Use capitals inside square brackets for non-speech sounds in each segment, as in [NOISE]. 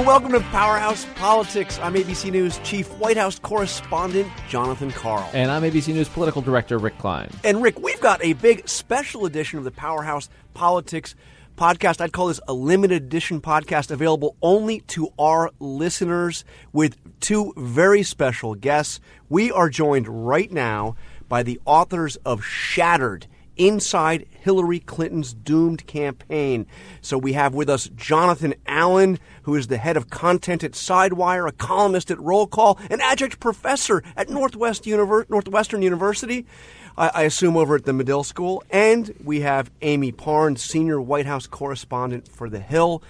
and welcome to Powerhouse Politics. I'm ABC News Chief White House Correspondent Jonathan Karl. And I'm ABC News Political Director Rick Klein. And Rick, we've got a big special edition of the Powerhouse Politics podcast. I'd call this a limited edition podcast available only to our listeners with two very special guests. We are joined right now by the authors of Shattered inside Hillary Clinton's doomed campaign. So we have with us Jonathan Allen, who is the head of content at Sidewire, a columnist at Roll Call, an adjunct professor at Northwest Univer- Northwestern University. I, I assume over at the Medill School. And we have Amie Parnes, senior White House correspondent for The Hill.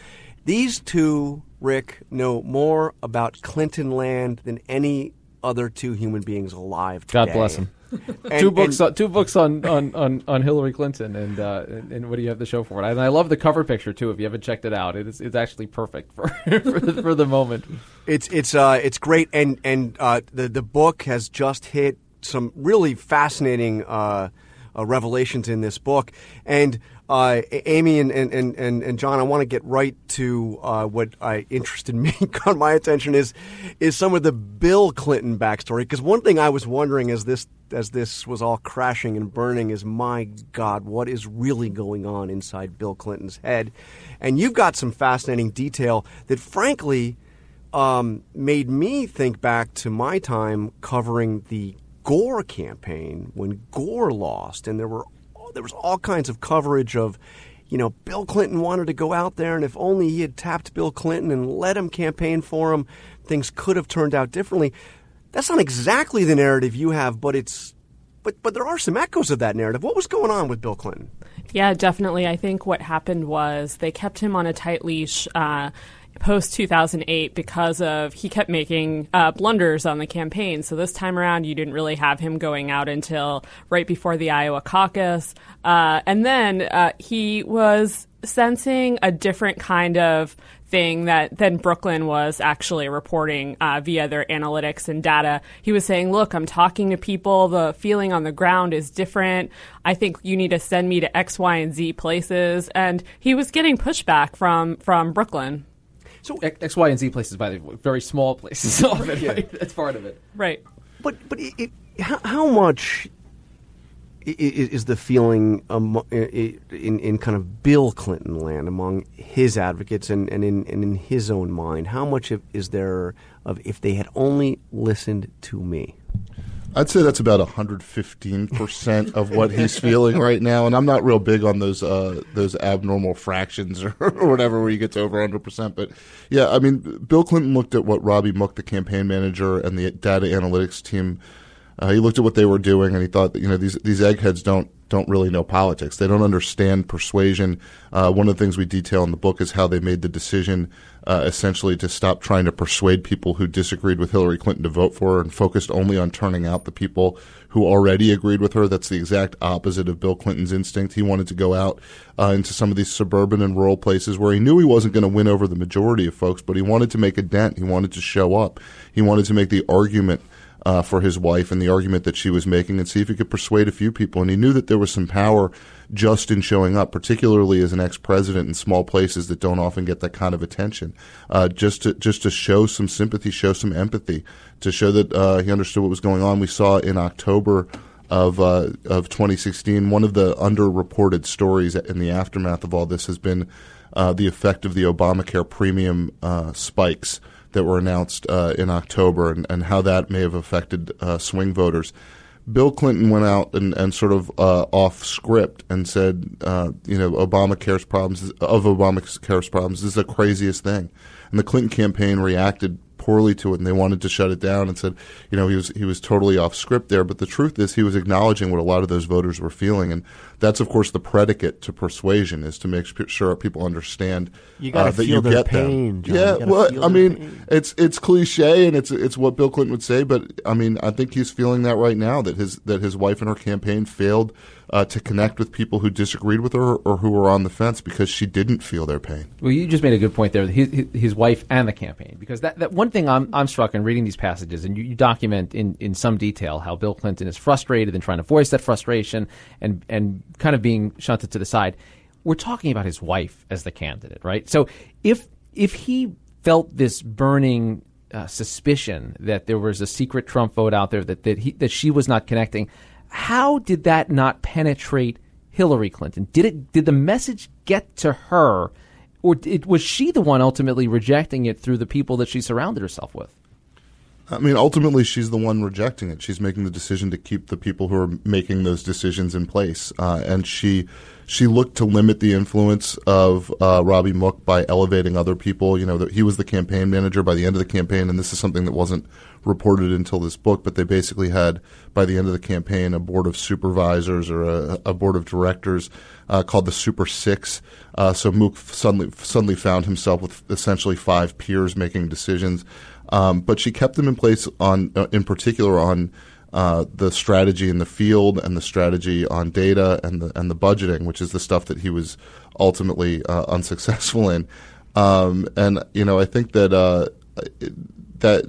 These two, Rick, know more about Clinton land than any other two human beings alive today. God bless them. [LAUGHS] And- two books, on, two books on, on, on, on Hillary Clinton, and, uh, and and what do you have to show for it? And I love the cover picture too. If you haven't checked it out, it is it's actually perfect for [LAUGHS] for the, for the moment. It's it's uh it's great and and uh, the the book has just hit some really fascinating uh, uh, revelations in this book and. Uh, Amie and, and, and, and John, I want to get right to uh, what I interested me, caught my attention is is some of the Bill Clinton backstory. Because one thing I was wondering as this as this was all crashing and burning is, my God, what is really going on inside Bill Clinton's head? And you've got some fascinating detail that, frankly, um, made me think back to my time covering the Gore campaign when Gore lost, and there were there was all kinds of coverage of, you know, Bill Clinton wanted to go out there, and if only he had tapped Bill Clinton and let him campaign for him, things could have turned out differently. That's not exactly the narrative you have, but it's but but there are some echoes of that narrative. What was going on with Bill Clinton? Yeah, definitely. I think what happened was they kept him on a tight leash uh, post 2008 because of he kept making uh, blunders on the campaign. So this time around, you didn't really have him going out until right before the Iowa caucus, uh, and then uh, he was sensing a different kind of thing that then Brooklyn was actually reporting uh, via their analytics and data. He was saying, "Look, I'm talking to people. The feeling on the ground is different. I think you need to send me to X, Y, and Z places." And he was getting pushback from from Brooklyn. So, X, Y, and Z places, by the way, very small places. All [LAUGHS] of it, right? That's part of it. Right. but but it, it, how, how much i- i- is the feeling amo- i- i- in in kind of Bill Clinton land among his advocates and, and in and in his own mind? How much of, is there of if they had only listened to me? I'd say that's about 115% of what he's feeling right now. And I'm not real big on those uh, those abnormal fractions or, [LAUGHS] or whatever where you get over 100%. But yeah, I mean, Bill Clinton looked at what Robbie Mook, the campaign manager, and the data analytics team, uh, he looked at what they were doing and he thought that, you know, these, these eggheads don't don't really know politics. They don't understand persuasion. Uh, one of the things we detail in the book is how they made the decision uh, essentially to stop trying to persuade people who disagreed with Hillary Clinton to vote for her and focused only on turning out the people who already agreed with her. That's the exact opposite of Bill Clinton's instinct. He wanted to go out uh, into some of these suburban and rural places where he knew he wasn't going to win over the majority of folks, but he wanted to make a dent. He wanted to show up. He wanted to make the argument uh, for his wife and the argument that she was making and see if he could persuade a few people. And he knew that there was some power just in showing up, particularly as an ex-president in small places that don't often get that kind of attention. Uh, just to just to show some sympathy, show some empathy, to show that uh, he understood what was going on. We saw in October of uh, of 2016 one of the underreported stories in the aftermath of all this has been uh, the effect of the Obamacare premium uh, spikes that were announced uh, in October and, and how that may have affected uh, swing voters. Bill Clinton went out and, and sort of uh, off script and said, uh, you know, Obamacare's problems of Obamacare's problems is the craziest thing, and the Clinton campaign reacted poorly to it, and they wanted to shut it down and said, you know, he was he was totally off script there. But the truth is, he was acknowledging what a lot of those voters were feeling, and that's of course the predicate to persuasion is to make sure people understand You gotta uh, that feel you their get pain, them. John. Yeah, well, I mean, pain. it's it's cliche and it's it's what Bill Clinton would say, but I mean, I think he's feeling that right now that his that his wife and her campaign failed uh, to connect with people who disagreed with her or who were on the fence because she didn't feel their pain. Well, you just made a good point there. His, his- his wife and the campaign, because that, that one thing I'm, I'm struck in reading these passages, and you, you document in, in some detail how Bill Clinton is frustrated and trying to voice that frustration and and kind of being shunted to the side. We're talking about his wife as the candidate, right? So if if he felt this burning uh, suspicion that there was a secret Trump vote out there that that, he, that she was not connecting. How did that not penetrate Hillary Clinton? Did it? Did the message get to her, or was she the one ultimately rejecting it through the people that she surrounded herself with? I mean, ultimately, she's the one rejecting it. She's making the decision to keep the people who are making those decisions in place, uh, and she she looked to limit the influence of uh, Robbie Mook by elevating other people. You know, the, he was the campaign manager by the end of the campaign, and this is something that wasn't reported until this book. But they basically had, by the end of the campaign, a board of supervisors or a, a board of directors uh, called the Super Six. Uh, so Mook suddenly suddenly found himself with essentially five peers making decisions. Um, but she kept them in place on, uh, in particular, on uh, the strategy in the field and the strategy on data and the and the budgeting, which is the stuff that he was ultimately uh, unsuccessful in. Um, and you know, I think that uh, that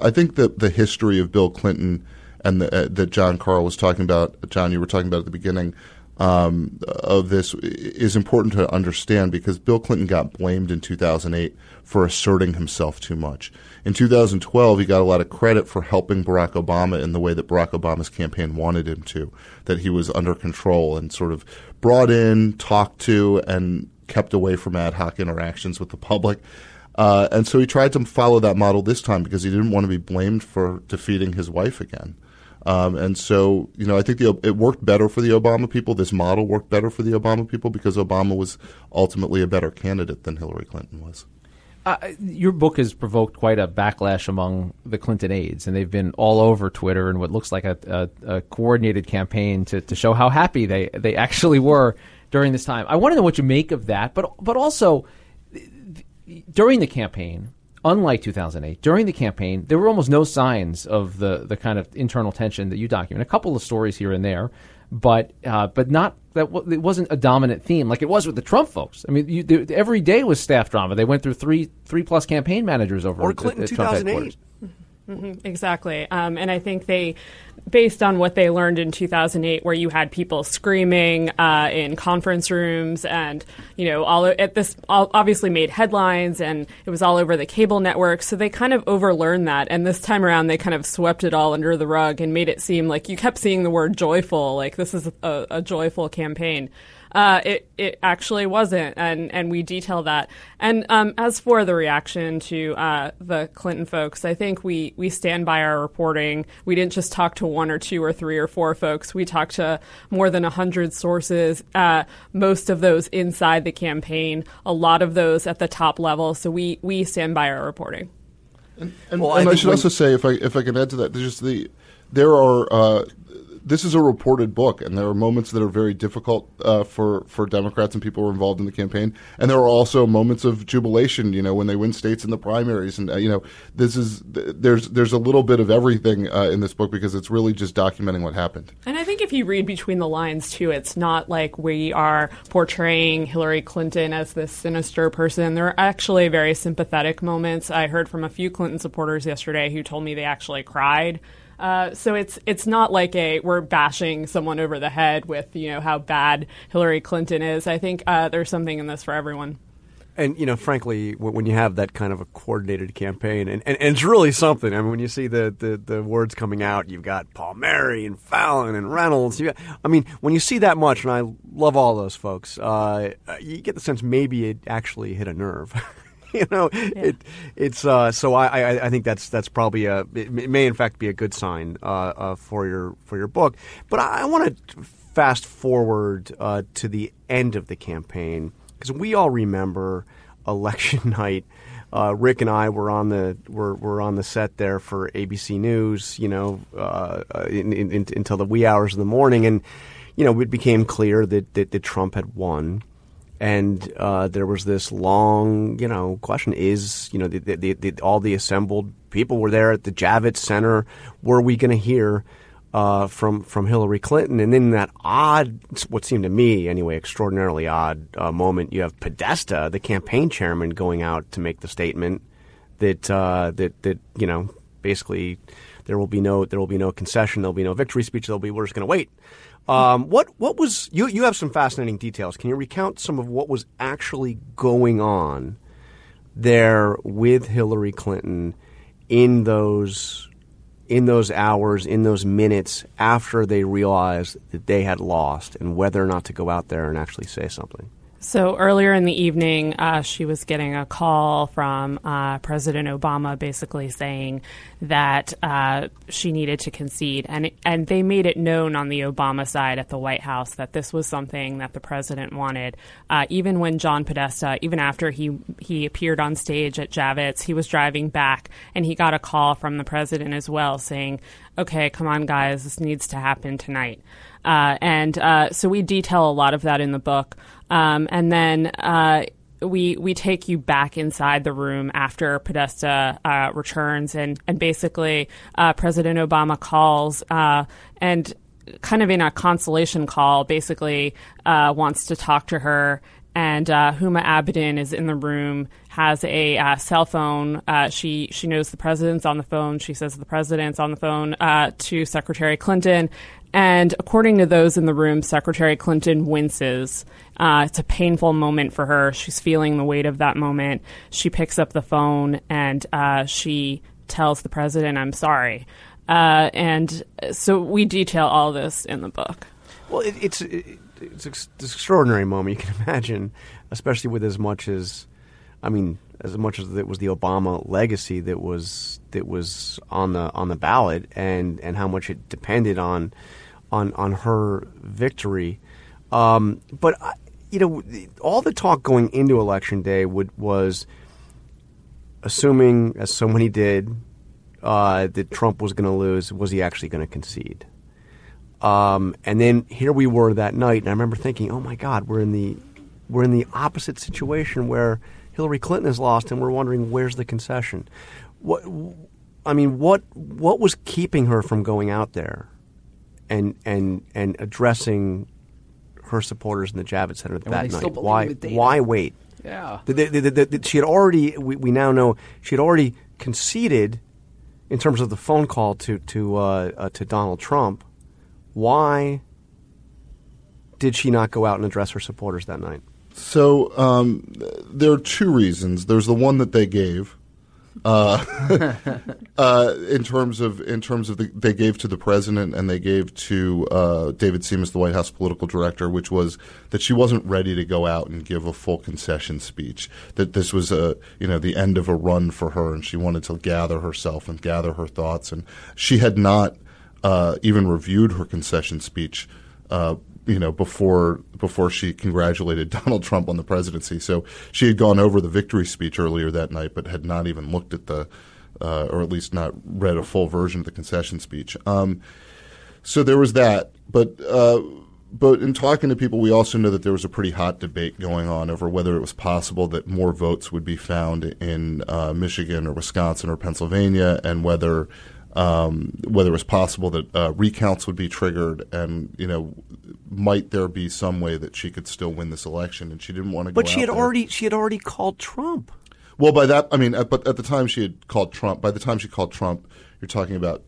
I think that the history of Bill Clinton and the, uh, that Jon Karl was talking about, John, you were talking about at the beginning. Um, of this is important to understand because Bill Clinton got blamed in 2008 for asserting himself too much. In 2012, he got a lot of credit for helping Barack Obama in the way that Barack Obama's campaign wanted him to, that he was under control and sort of brought in, talked to, and kept away from ad hoc interactions with the public. Uh, and so he tried to follow that model this time because he didn't want to be blamed for defeating his wife again. Um, and so, you know, I think the, it worked better for the Obama people. This model worked better for the Obama people because Obama was ultimately a better candidate than Hillary Clinton was. Uh, your book has provoked quite a backlash among the Clinton aides, and they've been all over Twitter and what looks like a, a, a coordinated campaign to, to show how happy they, they actually were during this time. I want to know what you make of that, but but also during the campaign, unlike 2008, during the campaign, there were almost no signs of the the kind of internal tension that you document. A couple of stories here and there, but uh, but not that w- it wasn't a dominant theme like it was with the Trump folks. I mean, you, they, every day was staff drama. They went through three three plus campaign managers over or Clinton at, at 2008. Mm-hmm, exactly. Um, and I think they, based on what they learned in 2008, where you had people screaming uh, in conference rooms and, you know, all at this all obviously made headlines and it was all over the cable network. So they kind of overlearned that. And this time around, they kind of swept it all under the rug and made it seem like you kept seeing the word joyful, like this is a, a joyful campaign. Uh, it it actually wasn't, and and we detail that. And um, as for the reaction to uh, the Clinton folks, I think we we stand by our reporting. We didn't just talk to one or two or three or four folks. We talked to more than hundred sources. Uh, most of those inside the campaign, a lot of those at the top level. So we we stand by our reporting. And, and, well, and I, I should also say, if I if I can add to that, there's just the there are uh, this is a reported book, and there are moments that are very difficult uh, for for Democrats and people who are involved in the campaign, and there are also moments of jubilation. You know, when they win states in the primaries, and uh, you know, this is there's there's a little bit of everything uh, in this book because it's really just documenting what happened. And I think if you read between the lines too, it's not like we are portraying Hillary Clinton as this sinister person. There are actually very sympathetic moments. I heard from a few Clinton supporters yesterday who told me they actually cried uh, so it's it's not like a we're bashing someone over the head with you know how bad Hillary Clinton is. I think uh, there's something in this for everyone. And you know, frankly, when you have that kind of a coordinated campaign, and, and, and, it's really something. I mean, when you see the, the, the words coming out, you've got Palmieri and Fallon and Reynolds. Got, I mean, when you see that much, and I love all those folks, uh, you get the sense maybe it actually hit a nerve. [LAUGHS] [LAUGHS] you know, yeah. it, it's uh, so I, I, I think that's that's probably a it may in fact be a good sign uh, uh, for your for your book. But I, I want to fast forward uh, to the end of the campaign because we all remember [LAUGHS] election night. Uh, Rick and I were on the were, were on the set there for ABC News, you know, uh, in, in, in, until the wee hours of the morning, and you know it became clear that, that, that Trump had won and uh, there was this long, you know, question: Is you know the, the, the, all the assembled people were there at the Javits Center? Were we going to hear uh, from from Hillary Clinton? And in that odd, what seemed to me anyway, extraordinarily odd uh, moment, you have Podesta, the campaign chairman, going out to make the statement that uh, that that you know basically there will be no there will be no concession, there will be no victory speech, there'll be we're just going to wait. Um, what what was you? You have some fascinating details. Can you recount some of what was actually going on there with Hillary Clinton in those in those hours, in those minutes after they realized that they had lost, and whether or not to go out there and actually say something. So earlier in the evening, uh, she was getting a call from uh, President Obama, basically saying that uh, she needed to concede, and and they made it known on the Obama side at the White House that this was something that the president wanted. Uh, even when John Podesta, even after he he appeared on stage at Javits, he was driving back, and he got a call from the president as well, saying, "Okay, come on, guys, this needs to happen tonight." Uh, and uh, so we detail a lot of that in the book. Um, and then uh, we we take you back inside the room after Podesta uh, returns, and and basically uh, President Obama calls uh, and kind of in a consolation call, basically wants to talk to her. And Huma Abedin is in the room, has a cell phone. she she knows the president's on the phone. She says the president's on the phone to Secretary Clinton, and according to those in the room, Secretary Clinton winces. Uh, it's a painful moment for her. She's feeling the weight of that moment. She picks up the phone and uh, she tells the president, I'm sorry. Uh, and so we detail all this in the book. Well, it, it's, it, it's an extraordinary moment. You can [LAUGHS] imagine, especially with as much as, I mean, as much as it was the Obama legacy that was that was on the on the ballot, and and how much it depended on on on her victory. Um, but you know, all the talk going into election day would was assuming, as so many did, uh, that Trump was going to lose. Was he actually going to concede? Um, and then here we were that night, and I remember thinking, "Oh my God, we're in the we're in the opposite situation where Hillary Clinton has lost, and we're wondering where's the concession." What I mean, what what was keeping her from going out there? and and and addressing her supporters in the Javits Center that night. Why why wait? Yeah, the, the, the, she had already. We, we, now know she had already conceded in terms of the phone call to to uh, uh, to Donald Trump. Why did she not go out and address her supporters that night? So um, there are two reasons. There's the one that they gave, uh, [LAUGHS] uh, in terms of in terms of the, they gave to the president and they gave to uh, David Simas, the White House political director, which was that she wasn't ready to go out and give a full concession speech. That this was a you know the end of a run for her, and she wanted to gather herself and gather her thoughts, and she had not uh, even reviewed her concession speech uh, you know, before before she congratulated [LAUGHS] Donald Trump on the presidency. So she had gone over the victory speech earlier that night, but had not even looked at the, uh, or at least not read a full version of the concession speech. Um, so there was that, but. Uh, but in talking to people, we also know that there was a pretty hot debate going on over whether it was possible that more votes would be found in uh, Michigan or Wisconsin or Pennsylvania, and whether um, whether it was possible that uh, recounts would be triggered, and you know, might there be some way that she could still win this election? And she didn't want to. But she had there. already she had already called Trump. Well, by that I mean, at, but at the time she had called Trump. By the time she called Trump, you're talking about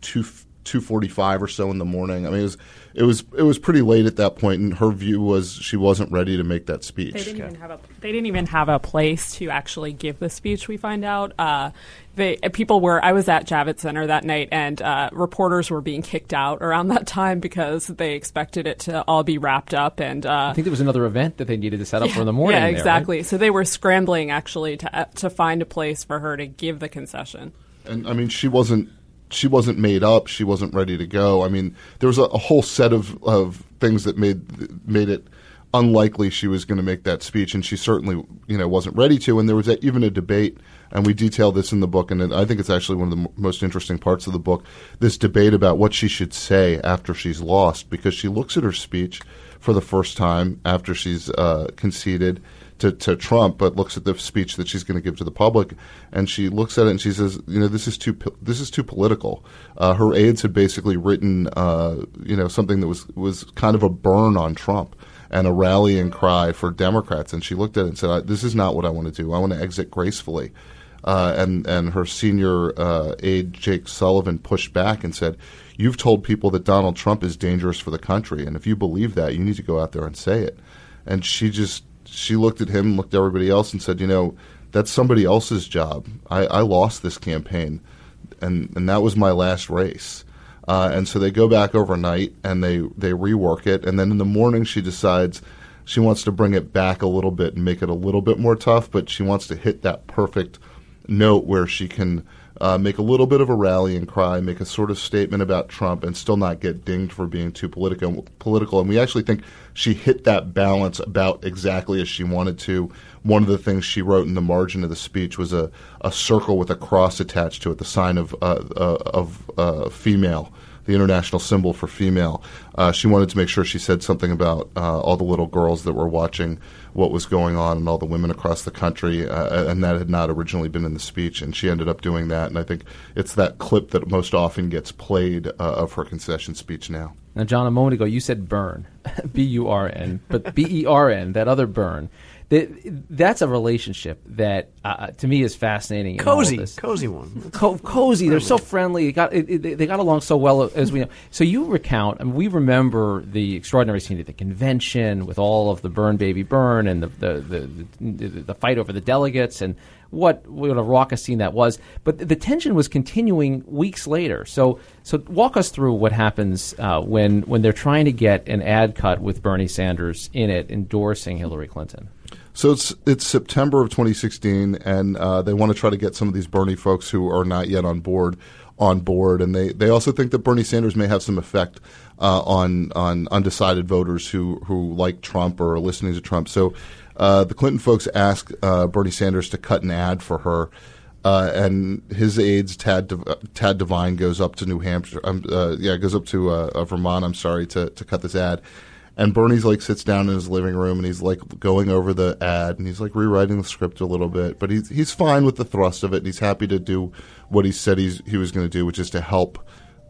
two two forty five or so in the morning. I mean, it was it was it was pretty late at that point, and her view was she wasn't ready to make that speech. They didn't okay. even have a they didn't even have a place to actually give the speech. We find out. Uh, they people were. I was at Javits Center that night, and uh, reporters were being kicked out around [LAUGHS] that time because they expected it to all be wrapped up. And uh, I think there was another event that they needed to set up yeah, for the morning. Yeah, there, exactly. Right? So they were scrambling actually to uh, to find a place for her to give the concession. And I mean, she wasn't she wasn't made up. She wasn't ready to go. I mean, there was a, a whole set of, of things that made made it unlikely she was going to make that speech, and she certainly you know wasn't ready to. And there was a, even a debate, and we detail this in the book, and I think it's actually one of the m- most interesting parts of the book. This debate about what she should say after she's lost, because she looks at her speech for the first time after she's uh, conceded to, to Trump, but looks at the speech that she's going to give to the public, and she looks at it and she says, you know, this is too this is too political. Uh, her aides had basically written, uh, you know, something that was was kind of a burn on Trump and a rallying cry for Democrats, and she looked at it and said, "This is not what I want to do. I want to exit gracefully." Uh, and and her senior uh, aide Jake Sullivan pushed back and said, "You've told people that Donald Trump is dangerous for the country, and if you believe that, you need to go out there and say it." And she just she looked at him, looked at everybody else, and said, "You know, That's somebody else's job. I, I lost this campaign, and and that was my last race. Uh, and so they go back overnight and they they rework it, and then in the morning she decides she wants to bring it back a little bit and make it a little bit more tough, but she wants to hit that perfect note where she can uh, make a little bit of a rallying cry, make a sort of statement about Trump, and still not get dinged for being too political. Political, and we actually think she hit that balance about exactly as she wanted to. One of the things she wrote in the margin of the speech was a, a circle with a cross attached to it, the sign of uh, uh, of uh, female the international symbol for female. Uh, she wanted to make sure she said something about uh, all the little girls that were watching what was going on and all the women across the country, uh, and that had not originally been in the speech. And she ended up doing that. And I think it's that clip that most often gets played uh, of her concession speech now. Now, John, a moment ago you said burn, [LAUGHS] B U R N, but B E R N, that other burn that's a relationship that uh, uh, to me is fascinating. Cozy, cozy one. Co- cozy. They're so friendly. They got it, it, they got along so well as we know. So you recount. I mean, we remember the extraordinary scene at the convention with all of the burn baby burn and the the the, the, the fight over the delegates and what what a raucous scene that was. But the tension was continuing weeks later. So so walk us through what happens uh, when when they're trying to get an ad cut with Bernie Sanders in it endorsing Hillary Clinton. So it's it's September of 2016, and uh, they want to try to get some of these Bernie folks who are not yet on board on board, and they, they also think that Bernie Sanders may have some effect uh, on on undecided voters who who like Trump or are listening to Trump. So uh, the Clinton folks ask uh, Bernie Sanders to cut an ad for her. Uh, and his aides, Tad De- Tad Devine, goes up to New Hampshire. Um, uh, yeah, goes up to Vermont. I'm sorry to to cut this ad, and Bernie's like sits down in his living room and he's like going over the ad and he's like rewriting the script a little bit, but he's he's fine with the thrust of it. And he's happy to do what he said he's, he was going to do, which is to help,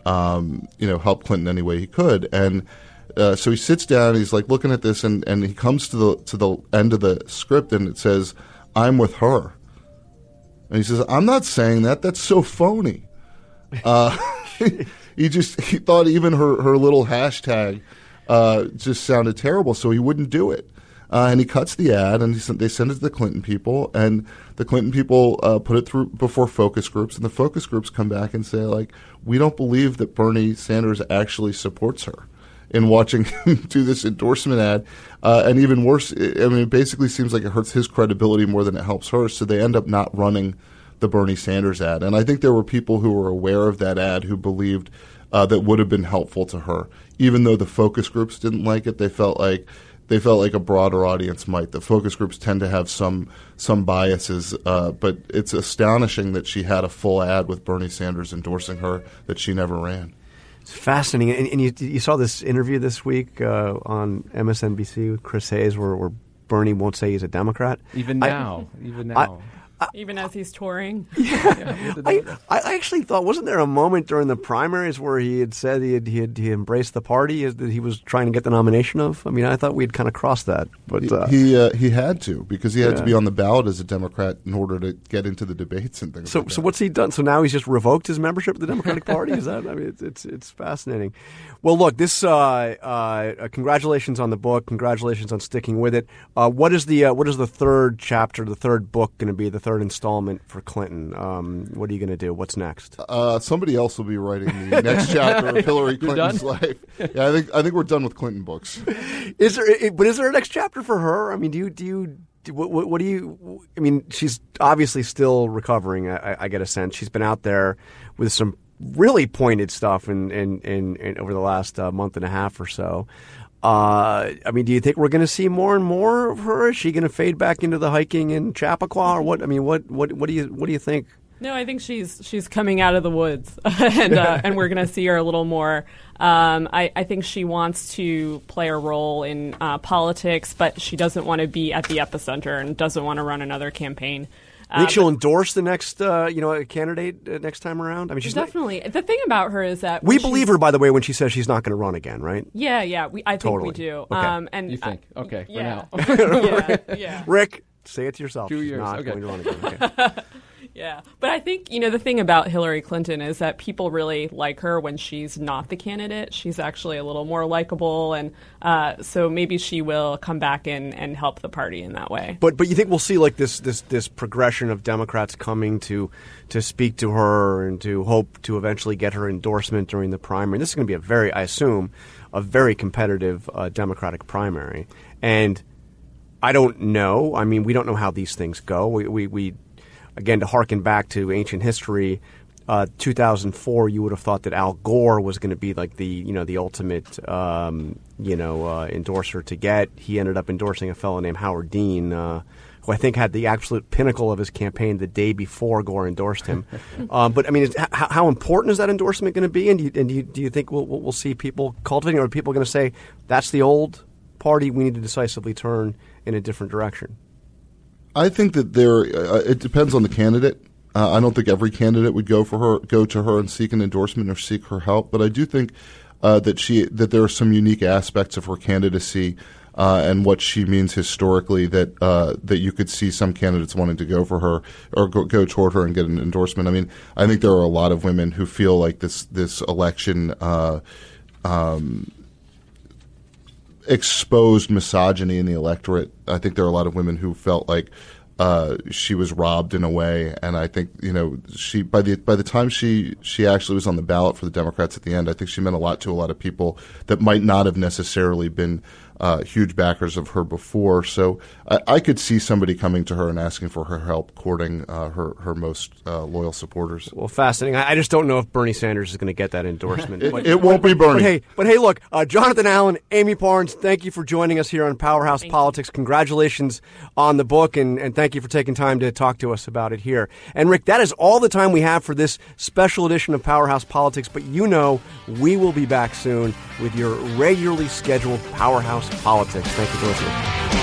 um, you know, help Clinton any way he could. And uh, so he sits down. he's like looking at this, and, and he comes to the to the end of the script, and it says, "I'm with her." And he says, "I'm not saying that. That's so phony." Uh, [LAUGHS] he just he thought even her her little hashtag uh, just sounded terrible, so he wouldn't do it. Uh, and he cuts the ad, and sent, they send it to the Clinton people, and the Clinton people uh, put it through before focus groups, and the focus groups come back and say, like, we don't believe that Bernie Sanders actually supports her in watching him [LAUGHS] do this endorsement ad, uh, and even worse, I mean, it basically seems like it hurts his credibility more than it helps hers. So they end up not running the Bernie Sanders ad, and I think there were people who were aware of that ad who believed uh, that would have been helpful to her. Even though the focus groups didn't like it, they felt like they felt like a broader audience might. The focus groups tend to have some some biases, uh, but it's astonishing that she had a full ad with Bernie Sanders endorsing her that she never ran. It's fascinating, and, and you, you, saw this interview this week uh, on MSNBC with Chris Hayes, where, where Bernie won't say he's a Democrat. Even now, I, even now. I, even as he's touring. [LAUGHS] Yeah. I, I actually thought, wasn't there a moment during the primaries where he had said he had, he, had, he embraced the party that he was trying to get the nomination of? I mean, I thought we'd kind of crossed that, but uh, he uh, he had to because he had yeah. to be on the ballot as a Democrat in order to get into the debates and things. So, like so what's he done? So now he's just revoked his membership of the Democratic Party. Is that? I mean, it's it's, it's fascinating. Well, look, this uh, uh congratulations on the book. Congratulations on sticking with it. Uh, what is the uh, what is the third chapter, the third book going to be? The third installment for Clinton. Um, what are you going to do? What's next? Uh, somebody else will be writing the next [LAUGHS] chapter of Hillary Clinton's life. Yeah, I think I think we're done with Clinton books. Is there? But is there a next chapter for her? I mean, do you do you? What, what, what, do you? I mean, she's obviously still recovering. I, I, get a sense she's been out there with some really pointed stuff in in, in, in over the last uh, month and a half or so. Uh, I mean, do you think we're going to see more and more of her? Is she going to fade back into the hiking in Chappaqua, or what? I mean, what what what do you what do you think? No, I think she's she's coming out of the woods, [LAUGHS] and uh, and we're going to see her a little more. Um, I, I think she wants to play a role in uh, politics, but she doesn't want to be at the epicenter and doesn't want to run another campaign. I think uh, she'll endorse the next, uh, you know, candidate uh, next time around. I mean, she's definitely. Not, the thing about her is that we believe her, by the way, when she says she's not going to run again, right? Yeah, yeah. We, I think totally. we do. Okay. Um, and you think? okay, yeah. for now. [LAUGHS] yeah, [LAUGHS] yeah. Rick, say it to yourself. Two she's years. Not okay. going to run again. [LAUGHS] Okay. Yeah, but I think you know the thing about Hillary Clinton is that people really like her when she's not the candidate. She's actually a little more likable, and uh, so maybe she will come back in and help the party in that way. But but you think we'll see like this this this progression of Democrats coming to to speak to her and to hope to eventually get her endorsement during the primary. This is going to be a very, I assume, a very competitive uh, Democratic primary, and I don't know. I mean, we don't know how these things go. We we, we again to harken back to ancient history. Uh, 2004, you would have thought that Al Gore was going to be like the you know the ultimate um, you know uh, endorser to get. He ended up endorsing a fellow named Howard Dean, uh, who I think had the absolute pinnacle of his campaign the day before Gore endorsed him. [LAUGHS] um, but I mean, is, how, how, important is that endorsement going to be? And, do you, and do, you, do you think we'll, we'll see people cultivating, or are people going to say that's the old party? We need to decisively turn in a different direction. I think that there. Uh, it depends on the candidate. Uh, I don't think every candidate would go for her, go to her and seek an endorsement or seek her help. But I do think uh, that she that there are some unique aspects of her candidacy uh, and what she means historically that uh, that you could see some candidates wanting to go for her or go, go, toward her and get an endorsement. I mean, I think there are a lot of women who feel like this this election. Uh, um, exposed misogyny in the electorate. I think there are a lot of women who felt like uh, she was robbed in a way, and I think you know she by the by the time she she actually was on the ballot for the Democrats at the end, I think she meant a lot to a lot of people that might not have necessarily been uh, huge backers of her before. So I, I, could see somebody coming to her and asking for her help courting uh, her her most uh, loyal supporters. Well, fascinating. I, I, just don't know if Bernie Sanders is going to get that endorsement. [LAUGHS] it, but, it, won't be Bernie. But hey, but hey, look, uh, Jonathan Allen, Amie Parnes, thank you for joining us here on Powerhouse thank Politics. You. Congratulations on the book, and, and thank you for taking time to talk to us about it here. And Rick, that is all the time we have for this special edition of Powerhouse Politics. But you know, we will be back soon with your regularly scheduled Powerhouse Politics. Thank you for listening.